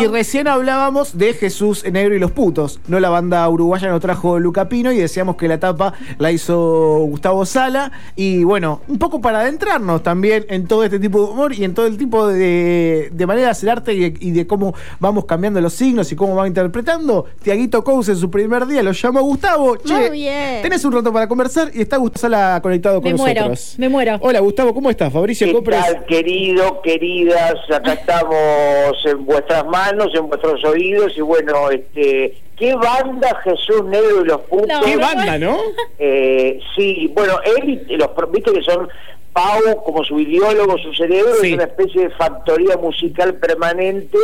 Y recién hablábamos de Jesús Negro y los putos. No la banda uruguaya nos trajo Luca Pino y decíamos que la tapa la hizo Gustavo Sala. Y bueno, un poco para adentrarnos también en todo este tipo de humor y en todo el tipo de, de manera de hacer arte y de, cómo vamos cambiando los signos y cómo va interpretando. Tiaguito Cous en su primer día lo llamó Gustavo. Muy bien. Tenés un rato para conversar y está Gustavo Sala conectado con me nosotros. Me muero. Hola Gustavo, ¿cómo estás? Fabricio ¿Qué tal, querido, queridas? Acá estamos en vuestras manos, en vuestros oídos y bueno, este, ¿qué banda Jesús Negro y los Puntos? ¿Qué banda, no? Eh, sí, bueno, él y los, viste que son Pau como su ideólogo, su cerebro, es una especie de factoría musical permanente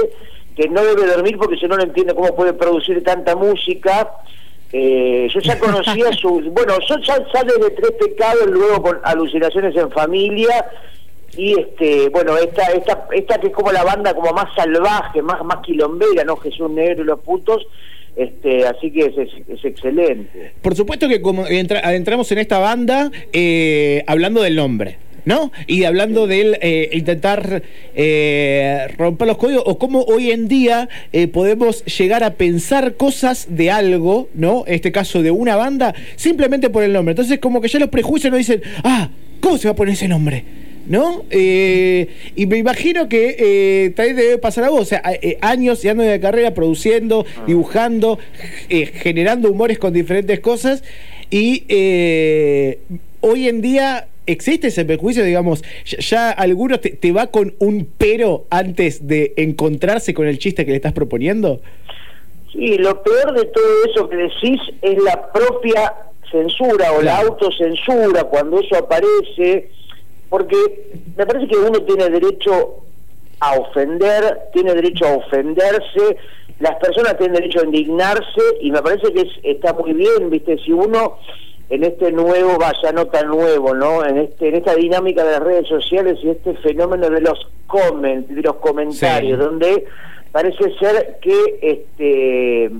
que no debe dormir porque si no no entiende cómo puede producir tanta música. Eh, yo ya conocía su... Bueno, yo ya sale de Tres Pecados, luego con Alucinaciones en Familia, y este bueno esta esta esta que es como la banda como más salvaje más más quilombera no Jesús Negro y los putos este, así que es, excelente. Por supuesto que como adentramos en esta banda eh, hablando del nombre. ¿no? Y hablando de eh, intentar eh, romper los códigos o cómo hoy en día podemos llegar a pensar cosas de algo, ¿no? En este caso de una banda, simplemente por el nombre. Entonces como que ya los prejuicios nos dicen, ah, ¿cómo se va a poner ese nombre? ¿No? Eh, y me imagino que eh, también debe pasar a vos, o sea, eh, años y años de carrera produciendo, ah. dibujando, generando humores con diferentes cosas y hoy en día existe ese prejuicio, digamos, ya, algunos te, te, va con un pero antes de encontrarse con el chiste que le estás proponiendo. Sí, lo peor de todo eso que decís es la propia censura o la autocensura cuando eso aparece porque me parece que uno tiene derecho a ofender, tiene derecho a ofenderse, las personas tienen derecho a indignarse y me parece que está muy bien, viste, si uno en este nuevo, vaya no tan nuevo, ¿no? En este en esta dinámica de las redes sociales y este fenómeno de los comment, de los comentarios, donde parece ser que este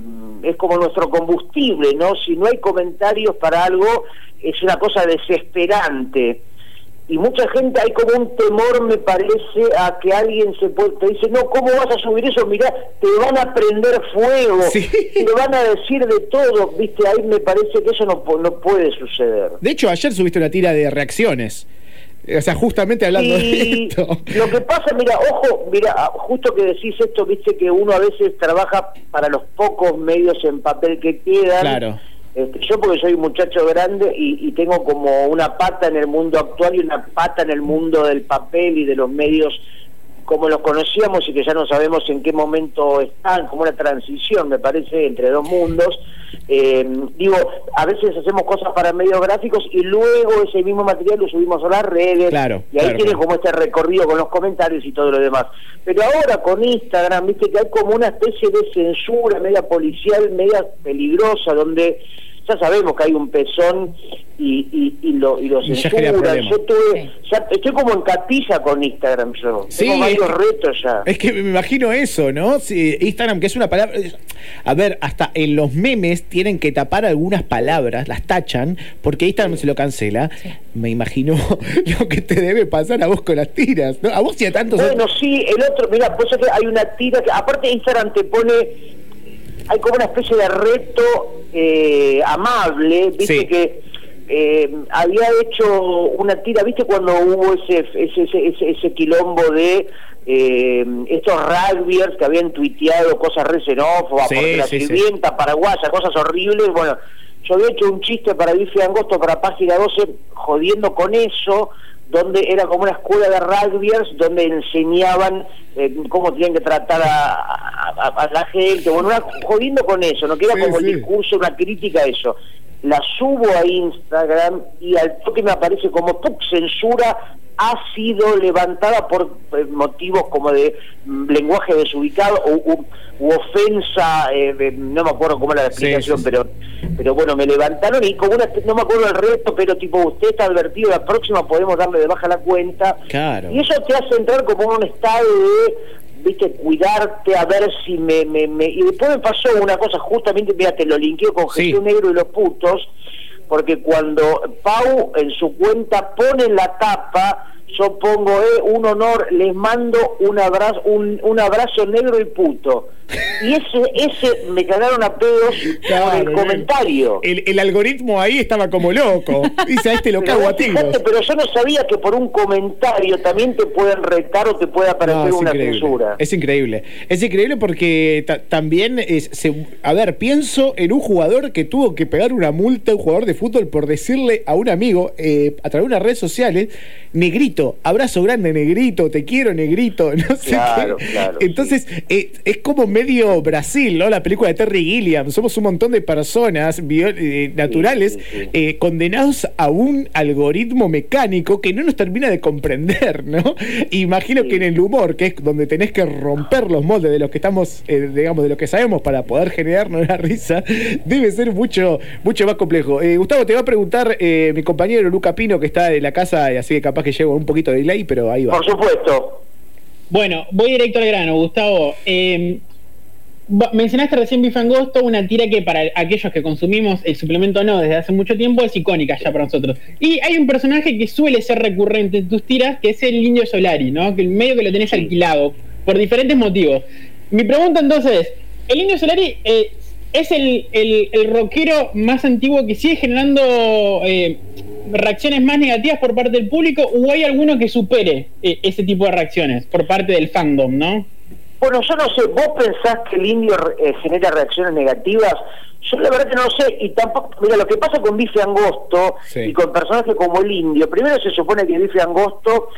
es como nuestro combustible, ¿no? Si no hay comentarios para algo es una cosa desesperante y mucha gente hay como un temor me parece a que alguien se puede, te dice no cómo vas a subir eso mirá te van a prender fuego te van a decir de todo viste ahí me parece que eso no, no puede suceder. De hecho ayer subiste una tira de reacciones. O sea, justamente hablando de esto. Lo que pasa, mira, ojo, mira, ah, justo que decís esto, viste que uno a veces trabaja para los pocos medios en papel que quedan. Claro este, yo porque soy un muchacho grande y, tengo como una pata en el mundo actual y una pata en el mundo del papel y de los medios como los conocíamos y que ya no sabemos en qué momento están, como una transición, me parece, entre dos mundos. Eh, digo, a veces hacemos cosas para medios gráficos y luego ese mismo material lo subimos a las redes claro, y ahí tiene como este recorrido con los comentarios y todo lo demás. Pero ahora con Instagram, viste que hay como una especie de censura media policial, media peligrosa, donde ya sabemos que hay un pezón y, y, lo, y lo censuran. Yo tuve, ya, estoy como en capilla con Instagram yo. Sí, Tengo varios retos ya. Es que me imagino eso, ¿no? Sí, Instagram, que es una palabra... A ver, hasta en los memes tienen que tapar algunas palabras, las tachan, porque Instagram se lo cancela. Me imagino lo que te debe pasar a vos con las tiras, ¿no? A vos y a tantos... Bueno, sí, el otro... Mira, pues hay una tira que... Aparte Instagram te pone hay como una especie de reto eh, amable, viste que eh, había hecho una tira, viste cuando hubo ese ese, ese, ese quilombo de eh, estos rugbyers que habían tuiteado cosas re xenófobas, porque la sirvienta paraguaya, cosas horribles, bueno, yo había hecho un chiste para Bife Angosto para Página 12 jodiendo con eso, donde era como una escuela de rugbyers donde enseñaban eh, cómo tenían que tratar a, la gente, bueno, jodiendo con eso, no queda como el discurso, una crítica a eso. La subo a Instagram y al toque me aparece como tu censura ha sido levantada por eh, motivos como de mm, lenguaje desubicado o u, ofensa, eh, no me acuerdo cómo era la explicación, pero pero bueno, me levantaron y como una, no me acuerdo el resto, pero tipo, usted está advertido, la próxima podemos darle de baja la cuenta. Y eso te hace entrar como en un estado de viste, cuidarte a ver si me, me, Y después me pasó una cosa, justamente, mira, te lo linkeo con Jesús Negro y los putos, porque cuando Pau en su cuenta pone la tapa, yo pongo eh, un honor, les mando un abrazo, un, un abrazo negro y puto. Y ese, ese me cagaron a pedos por el comentario. El, algoritmo ahí estaba como loco. Dice, a este lo cago a ti. Pero yo no sabía que por un comentario también te pueden retar o te puede aparecer una censura. Es increíble. Es increíble porque también es. a ver, pienso en un jugador que tuvo que pegar una multa a un jugador de fútbol por decirle a un amigo eh, a través de unas redes sociales, negrito, abrazo grande, negrito, te quiero, negrito, no sé qué. Entonces, eh, es como medio Brasil, ¿no? La película de Terry Gilliam. Somos un montón de personas eh, naturales eh, condenados a un algoritmo mecánico que no nos termina de comprender, ¿no? Imagino que en el humor, que es donde tenés que romper los moldes de lo que estamos, eh, digamos, de lo que sabemos para poder generarnos la risa, debe ser mucho, mucho más complejo. Gustavo, te va a preguntar mi compañero Luca Pino, que está en la casa, así que capaz que llevo un poquito de delay, pero ahí va. Por supuesto. Bueno, voy directo al grano, Gustavo. Eh, Mencionaste recién Bifangosto, una tira que para aquellos que consumimos el suplemento no desde hace mucho tiempo es icónica ya para nosotros. Y hay un personaje que suele ser recurrente en tus tiras, que es el Indio Solari, ¿no? Que el medio que lo tenés alquilado, por diferentes motivos. Mi pregunta entonces es, ¿el Indio Solari eh, es el, el, rockero más antiguo que sigue generando eh, reacciones más negativas por parte del público o hay alguno que supere eh, ese tipo de reacciones por parte del fandom, ¿no? Bueno, yo no sé, ¿vos pensás que el indio eh, genera reacciones negativas? Yo la verdad que no sé, y tampoco, mira, lo que pasa con Bife Angosto y con personajes como el indio, primero se supone que Bife Angosto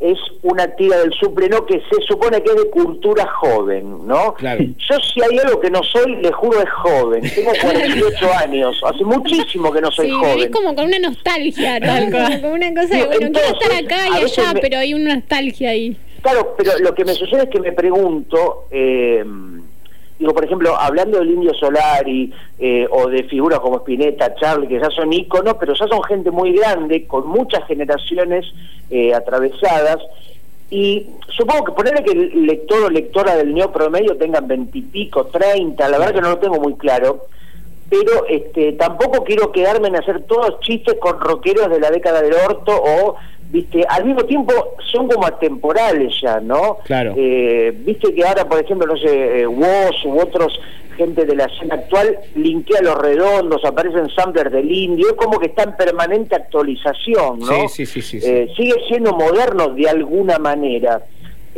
es una tira del supleno que se supone que es de cultura joven, ¿no? Claro. Yo si hay algo que no soy, le juro es joven. Tengo 48 años, hace muchísimo que no soy joven. Es como con una nostalgia, ¿no? como, una cosa de, bueno, quiero estar acá y allá, pero hay una nostalgia ahí. Claro, pero lo que me sucede es que me pregunto, eh, digo, por ejemplo, hablando del Indio Solari eh, o de figuras como Spinetta, Charlie, que ya son íconos, pero ya son gente muy grande, con muchas generaciones eh, atravesadas, y supongo que ponerle que el lector o lectora del neo promedio tengan veintipico, treinta, la verdad que no lo tengo muy claro, pero este tampoco quiero quedarme en hacer todos chistes con rockeros de la década del orto o viste, al mismo tiempo son como atemporales ya, ¿no? Claro. Eh, viste que ahora, por ejemplo, no sé, eh, Woz u otros gente de la escena actual linkea los redondos, aparecen samplers del indio, es como que está en permanente actualización, ¿no? Sí, sí, sí, eh, sigue siendo moderno de alguna manera.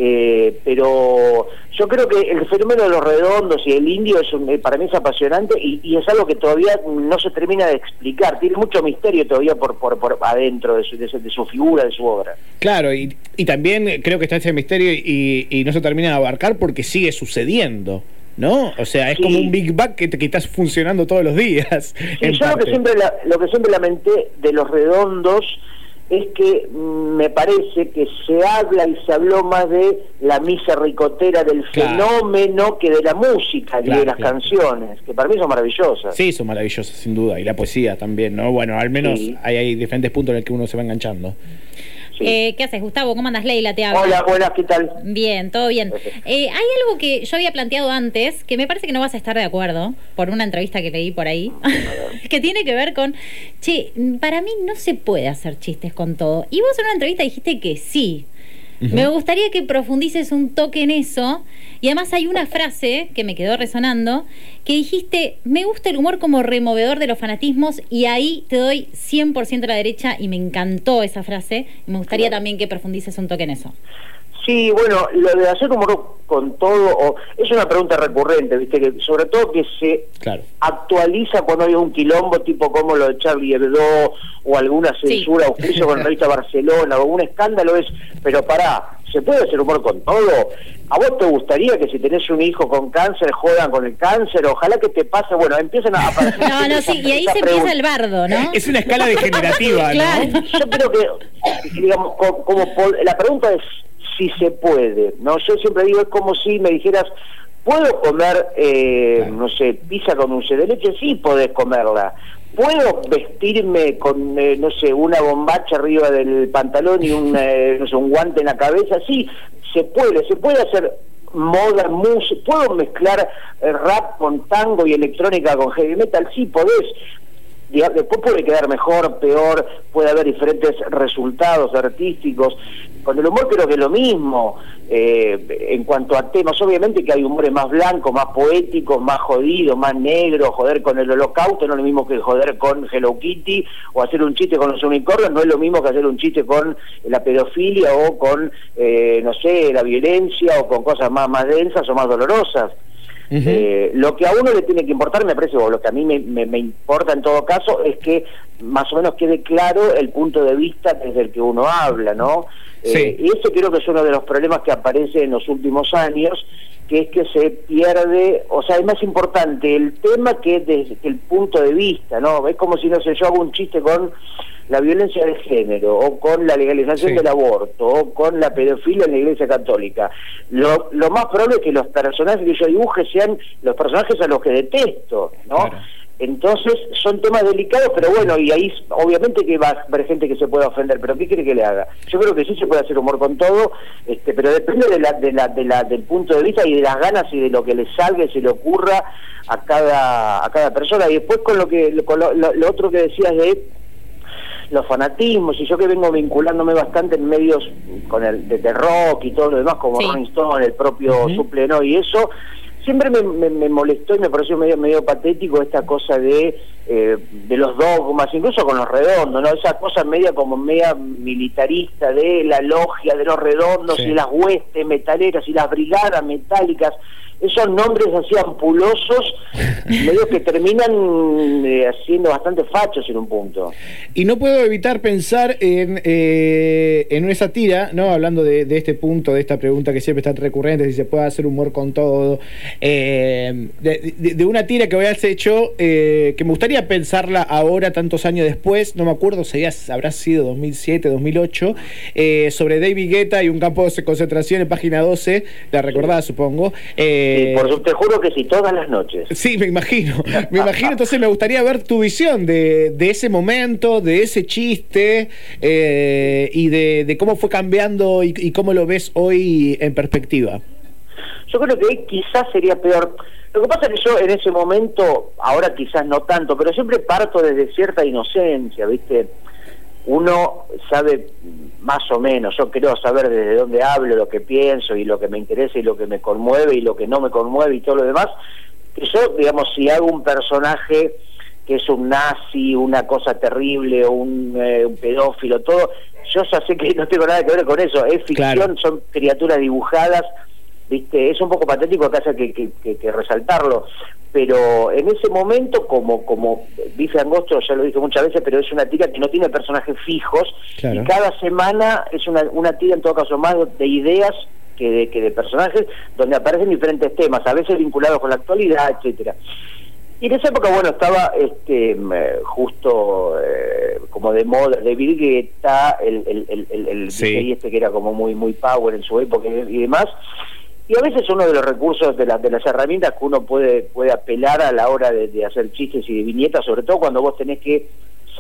Eh, pero yo creo que el fenómeno de los redondos y el indio es eh, para mí es apasionante y, es algo que todavía no se termina de explicar, tiene mucho misterio todavía por, por, por adentro de su, de, su, figura, de su obra. Claro, y, y también creo que está ese misterio y, y, no se termina de abarcar porque sigue sucediendo. ¿no? O sea, es como un Big Bang que, que estás funcionando todos los días. yo lo que, siempre lo que siempre lamenté de los redondos es que mm, me parece que se habla y se habló más de la misa ricotera del fenómeno que de la música y de las canciones, que para mí son maravillosas. Sí, son maravillosas, sin duda, y la poesía también, ¿no? Bueno, al menos hay, hay diferentes puntos en los que uno se va enganchando. Eh, ¿Qué haces, Gustavo? ¿Cómo andas, Leila? Te hablo. Hola, buenas, ¿qué tal? Bien, todo bien. Eh, hay algo que yo había planteado antes, que me parece que no vas a estar de acuerdo, por una entrevista que leí por ahí, que tiene que ver con, che, para mí no se puede hacer chistes con todo. Y vos en una entrevista dijiste que sí. Me gustaría que profundices un toque en eso. Y además hay una frase que me quedó resonando, que dijiste, me gusta el humor como removedor de los fanatismos y ahí te doy 100% a la derecha y me encantó esa frase. Y me gustaría también que profundices un toque en eso. Sí, bueno, lo de hacer humor con todo o, es una pregunta recurrente, ¿viste? que sobre todo que se actualiza cuando hay un quilombo tipo como lo de Charlie Hebdo o alguna censura o juicio con la revista Barcelona o un escándalo es, pero pará, ¿se puede hacer humor con todo? ¿A vos te gustaría que si tenés un hijo con cáncer jodan con el cáncer? Ojalá que te pase, bueno, empiezan a aparecer... No, no, sí, y ahí se empieza el bardo, ¿no? Es una escala degenerativa, ¿no? Yo creo que, digamos, como la pregunta es si se puede, ¿no? Yo siempre digo, es como si me dijeras, ¿puedo comer, eh, no sé, pizza con dulce de leche? Sí, podés comerla. ¿Puedo vestirme con, eh, no sé, una bombacha arriba del pantalón y un, eh, no sé, un guante en la cabeza? Sí, se puede, se puede hacer moda, música, puedo mezclar rap con tango y electrónica con heavy metal, sí podés, después puede quedar mejor, peor, puede haber diferentes resultados artísticos. Con el humor creo que es lo mismo, eh, en cuanto a temas, obviamente que hay humores más blancos, más poéticos, más jodidos, más negros, joder con el holocausto no es lo mismo que joder con Hello Kitty o hacer un chiste con los unicornios, no es lo mismo que hacer un chiste con la pedofilia o con, eh, no sé, la violencia o con cosas más, más densas o más dolorosas. Eh, lo que a uno le tiene que importar, me parece, o lo que a mí me, importa en todo caso, es que más o menos quede claro el punto de vista desde el que uno habla, ¿no? Eh, y ese creo que es uno de los problemas que aparece en los últimos años, que es que se pierde, o sea, es más importante el tema que desde el punto de vista, ¿no? Es como si, no sé, yo hago un chiste con la violencia de género, o con la legalización del aborto, o con la pedofilia en la Iglesia Católica. Lo, lo más probable es que los personajes que yo dibuje sean los personajes a los que detesto, ¿no? Entonces son temas delicados, pero bueno, y ahí obviamente que va a haber gente que se pueda ofender, pero ¿qué quiere que le haga? Yo creo que sí se puede hacer humor con todo, este, pero depende de la, de la, de la, del punto de vista y de las ganas y de lo que le salga y se le ocurra a cada, a cada persona. Y después con lo que con lo, otro que decías de los fanatismos y yo que vengo vinculándome bastante en medios con el de, rock y todo lo demás como Rolling Stone, el propio uh y eso siempre me, molestó y me pareció medio medio patético esta cosa de eh, de los dogmas, incluso con los redondos, ¿no? Esa cosa media como media militarista de la logia de los redondos y las huestes metaleras y las brigadas metálicas esos nombres así ampulosos, medio que terminan eh, siendo bastante fachos en un punto. Y no puedo evitar pensar en, eh, en una sátira, ¿no? Hablando de, este punto, de esta pregunta que siempre está recurrente, si se puede hacer humor con todo, eh, de, una tira que habías hecho, que me gustaría pensarla ahora, tantos años después, no me acuerdo, sería, habrá sido 2007, 2008, sobre David Guetta y un campo de concentración en página 12, la recordás, supongo. Eh, por, te juro que sí, todas las noches. Sí, me imagino. Me imagino, entonces me gustaría ver tu visión de, ese momento, de ese chiste eh, y de, cómo fue cambiando y, cómo lo ves hoy en perspectiva. Yo creo que quizás sería peor. Lo que pasa es que yo en ese momento, ahora quizás no tanto, pero siempre parto desde cierta inocencia, ¿viste? Uno sabe más o menos, yo creo saber desde dónde hablo, lo que pienso y lo que me interesa y lo que me conmueve y lo que no me conmueve y todo lo demás, que yo, digamos, si hago un personaje que es un nazi, una cosa terrible, un, eh, un pedófilo, todo, yo ya sé que no tengo nada que ver con eso, es ficción, son criaturas dibujadas, viste, es un poco patético acá que, que, que resaltarlo, pero en ese momento, como como dice Angosto, ya lo dije muchas veces, pero es una tira que no tiene personajes fijos y cada semana es una, una tira en todo caso más de ideas que de, que de personajes donde aparecen diferentes temas, a veces vinculados con la actualidad, etcétera. Y en esa época, bueno, estaba este eh, justo eh, como de moda David Guetta, el, el, el, el, el este que era como muy muy power en su época y demás, y a veces uno de los recursos de, de las herramientas que uno puede puede apelar a la hora de, hacer chistes y de viñetas, sobre todo cuando vos tenés que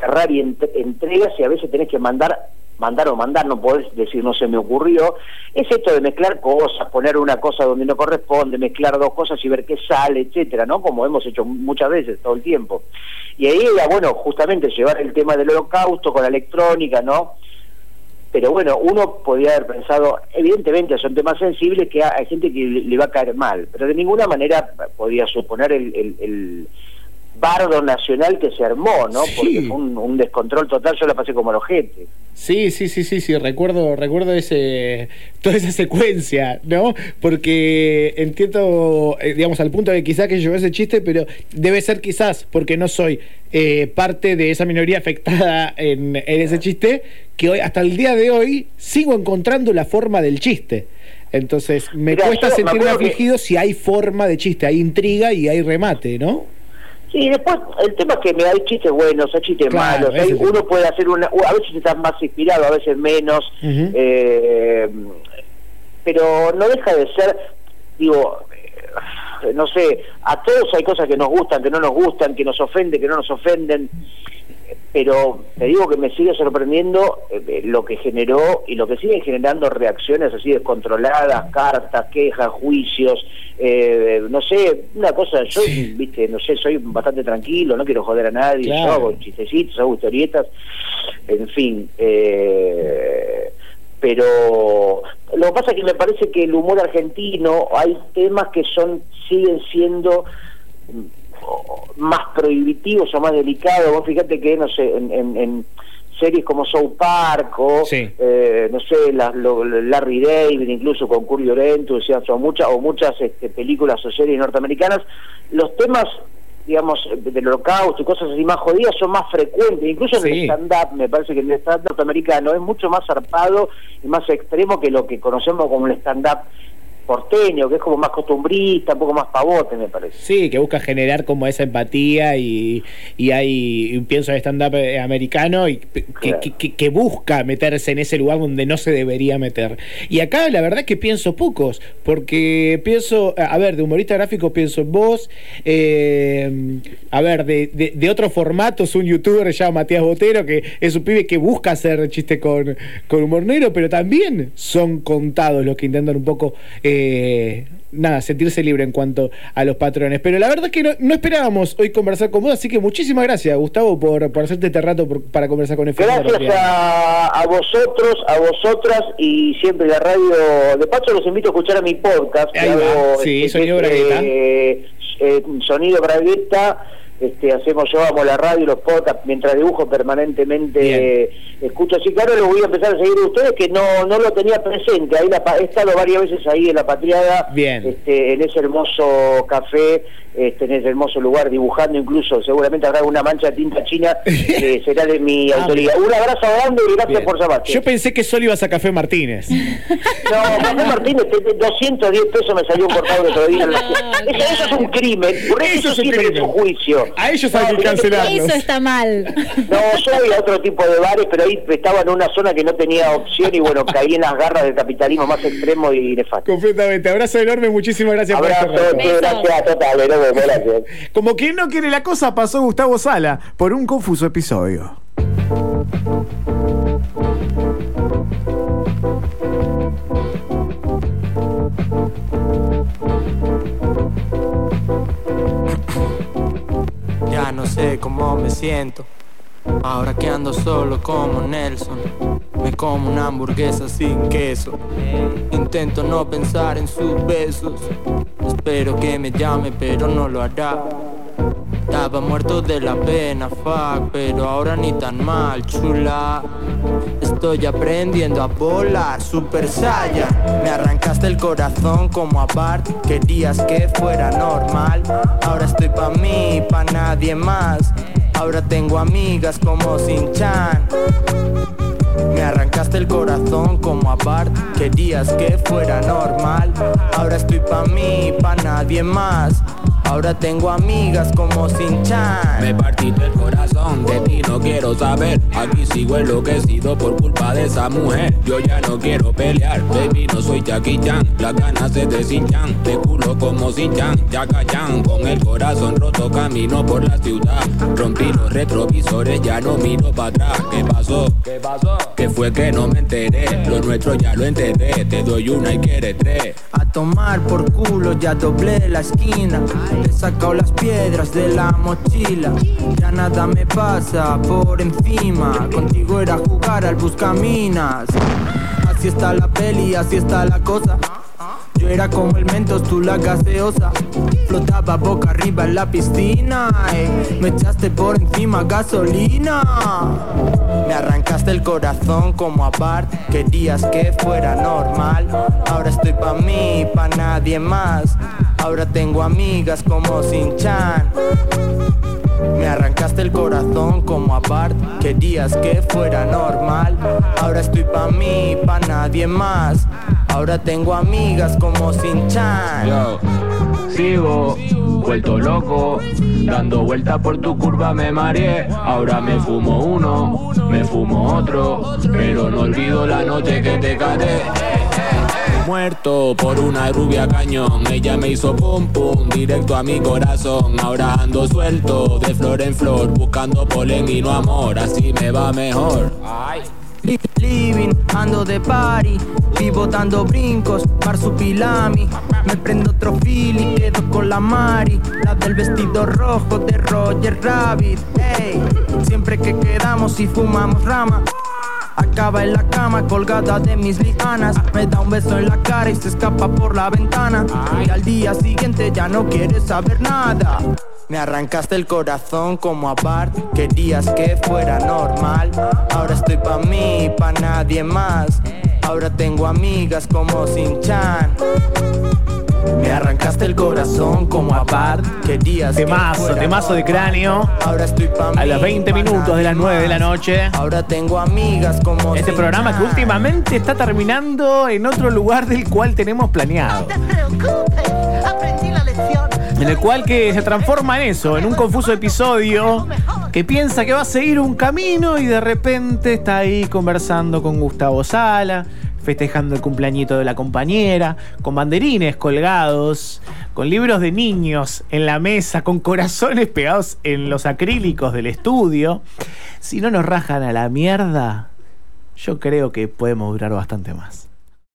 cerrar y entregas y a veces tenés que mandar mandar o mandar, no podés decir no se me ocurrió, es esto de mezclar cosas, poner una cosa donde no corresponde, mezclar dos cosas y ver qué sale, etcétera, ¿no? Como hemos hecho muchas veces todo el tiempo. Y ahí era, bueno, justamente llevar el tema del holocausto con la electrónica, ¿no? Pero bueno, uno podría haber pensado, evidentemente son temas sensibles que hay gente que le va a caer mal, pero de ninguna manera podía suponer el, bardo nacional que se armó, ¿no? Porque fue un, descontrol total, yo la pasé como el ojete. Sí, sí, sí, sí, sí, recuerdo, recuerdo ese, toda esa secuencia, ¿no? Porque entiendo, eh, digamos, al punto de quizás que yo ese chiste, pero debe ser quizás porque no soy eh, parte de esa minoría afectada en, en ese chiste, que hoy, hasta el día de hoy, sigo encontrando la forma del chiste. Entonces, me cuesta sentirme afligido si hay forma de chiste, hay intriga y hay remate, ¿no? Sí, después el tema es que me hay chistes buenos, hay chistes malos, uno puede hacer una, a veces está más inspirado, a veces menos, eh, pero no deja de ser, digo, eh, no sé, a todos hay cosas que nos gustan, que no nos gustan, que nos ofenden, que no nos ofenden, pero te digo que me sigue sorprendiendo eh, lo que generó y lo que sigue generando reacciones así descontroladas, cartas, quejas, juicios, eh, no sé, una cosa, yo, viste, no sé, soy bastante tranquilo, no quiero joder a nadie, yo hago chistecitos, hago historietas, en fin, eh, pero lo que pasa es que me parece que el humor argentino, hay temas que son, siguen siendo más prohibitivos o más delicados. Vos fíjate que, no sé, en, series como South Park o, eh, no sé, la, Larry David, incluso con Curry o sea, son muchas, o muchas este, películas o series norteamericanas, los temas digamos, del holocausto y cosas así más jodidas son más frecuentes. Incluso en el stand-up, me parece que el stand-up norteamericano es mucho más zarpado y más extremo que lo que conocemos como el stand-up porteño, que es como más costumbrista, un poco más pavote, me parece. Sí, que busca generar como esa empatía y, y hay, pienso en stand-up eh, americano, y que, que, busca meterse en ese lugar donde no se debería meter. Y acá la verdad es que pienso pocos, porque pienso, a ver, de humorista gráfico pienso en vos, eh, a ver, de, de, de otros formatos, un youtuber llama Matías Botero, que es un pibe que busca hacer chiste con, con humor negro, pero también son contados los que intentan un poco... Eh, eh, nada, sentirse libre en cuanto a los patrones. Pero la verdad es que no, esperábamos hoy conversar con vos, así que muchísimas gracias, Gustavo, por, por hacerte este rato para conversar con FM. Gracias a, vosotros, a vosotras y siempre la radio. De paso, los invito a escuchar a mi podcast. sí, este, Sonido Bragueta. Eh, eh, Sonido Bragueta este, hacemos yo amo la radio y los podcasts mientras dibujo permanentemente escucho. Así claro lo voy a empezar a seguir a ustedes que no no lo tenía presente. Ahí la, he estado varias veces ahí en la patriada Este, en ese hermoso café este, en ese hermoso lugar dibujando incluso seguramente habrá una mancha de tinta china que será de mi ah, autoridad un abrazo grande y gracias por llamarte yo pensé que solo ibas a Café Martínez. No Café Martínez 210 pesos me salió un cortado el otro día. Eso, es un crimen por eso, eso es un juicio a ellos hay que cancelarlos. Eso está mal. No, yo había otro tipo de bares, pero ahí estaba en una zona que no tenía opción y bueno, caí en las garras del capitalismo más extremo y nefasto. Completamente. Abrazo enorme, muchísimas gracias por estar gracias, total, enorme, gracias. Como quien no quiere la cosa, pasó Gustavo Sala por un confuso episodio. No sé cómo me siento. Ahora que ando solo como Nelson, me como una hamburguesa sin queso. Intento no pensar en sus besos. Espero que me llame, pero no lo hará. Estaba muerto de la pena, fuck, pero ahora ni tan mal, chula. Estoy aprendiendo a volar, super saya. Me arrancaste el corazón como a Bart, querías que fuera normal. Ahora estoy pa' mí, pa' nadie más. Ahora tengo amigas como Sin Chan. Me arrancaste el corazón como a Bart, querías que fuera normal. Ahora estoy pa' mí, pa' nadie más. Ahora tengo amigas como Sin Chan. Me partiste el corazón, de ti no quiero saber. Aquí sigo enloquecido por culpa de esa mujer. Yo ya no quiero pelear, baby, no soy Jackie Chan. Las ganas se dehinchan, te culo como Sin Chan. Jacka Chan, con el corazón roto camino por la ciudad. Rompí los retrovisores, ya no miro para atrás. ¿Qué pasó? ¿Qué pasó? ¿Qué fue que no me enteré? Lo nuestro ya lo enteré. Te doy una y quieres tres. A tomar por culo, ya doblé la esquina. He sacado las piedras de la mochila. Ya nada me pasa por encima. Contigo era jugar al buscaminas. Así está la peli, así está la cosa. Yo era como el mentos, tú la gaseosa. Flotaba boca arriba en la piscina. Eh. Me echaste por encima gasolina. Me arrancaste el corazón como a Bart. Querías que fuera normal. Ahora estoy pa' mí, pa' nadie más. Ahora tengo amigas como Sin Chan. Me arrancaste el corazón como a Bart. Querías que fuera normal. Ahora estoy pa' mí, pa' nadie más. Ahora tengo amigas como Sin Chan Yo, sigo, vuelto loco Dando vuelta por tu curva me mareé. Ahora me fumo uno, me fumo otro Pero no olvido la noche que te caté muerto por una rubia cañón. Ella me hizo pum pum directo a mi corazón. Ahora ando suelto de flor en flor, buscando polen y no amor. Así me va mejor. Ay. Living, ando de party, vivo dando brincos, marsupilami. Me prendo otro fil y quedo con la Mari, la del vestido rojo de Roger Rabbit. Hey, siempre que quedamos y fumamos rama. Acaba en la cama colgada de mis lianas Me da un beso en la cara y se escapa por la ventana. Y al día siguiente ya no quiere saber nada. Me arrancaste el corazón como a Bart. Querías que fuera normal. Ahora estoy pa' mí, pa' nadie más. Ahora tengo amigas como Sin-Chan me arrancaste el corazón como a Bart Querías Temazo, temazo de cráneo. Ahora estoy pa' mí, A los 20 minutos de las 9 de la noche. Ahora tengo amigas como Este programa que últimamente está terminando en otro lugar del cual tenemos planeado. No te preocupes, aprendí la lección. en el cual que se transforma en eso, en un confuso episodio que piensa que va a seguir un camino y de repente está ahí conversando con Gustavo Sala, festejando el cumpleañito de la compañera, con banderines colgados, con libros de niños en la mesa, con corazones pegados en los acrílicos del estudio. Si no nos rajan a la mierda, yo creo que podemos durar bastante más.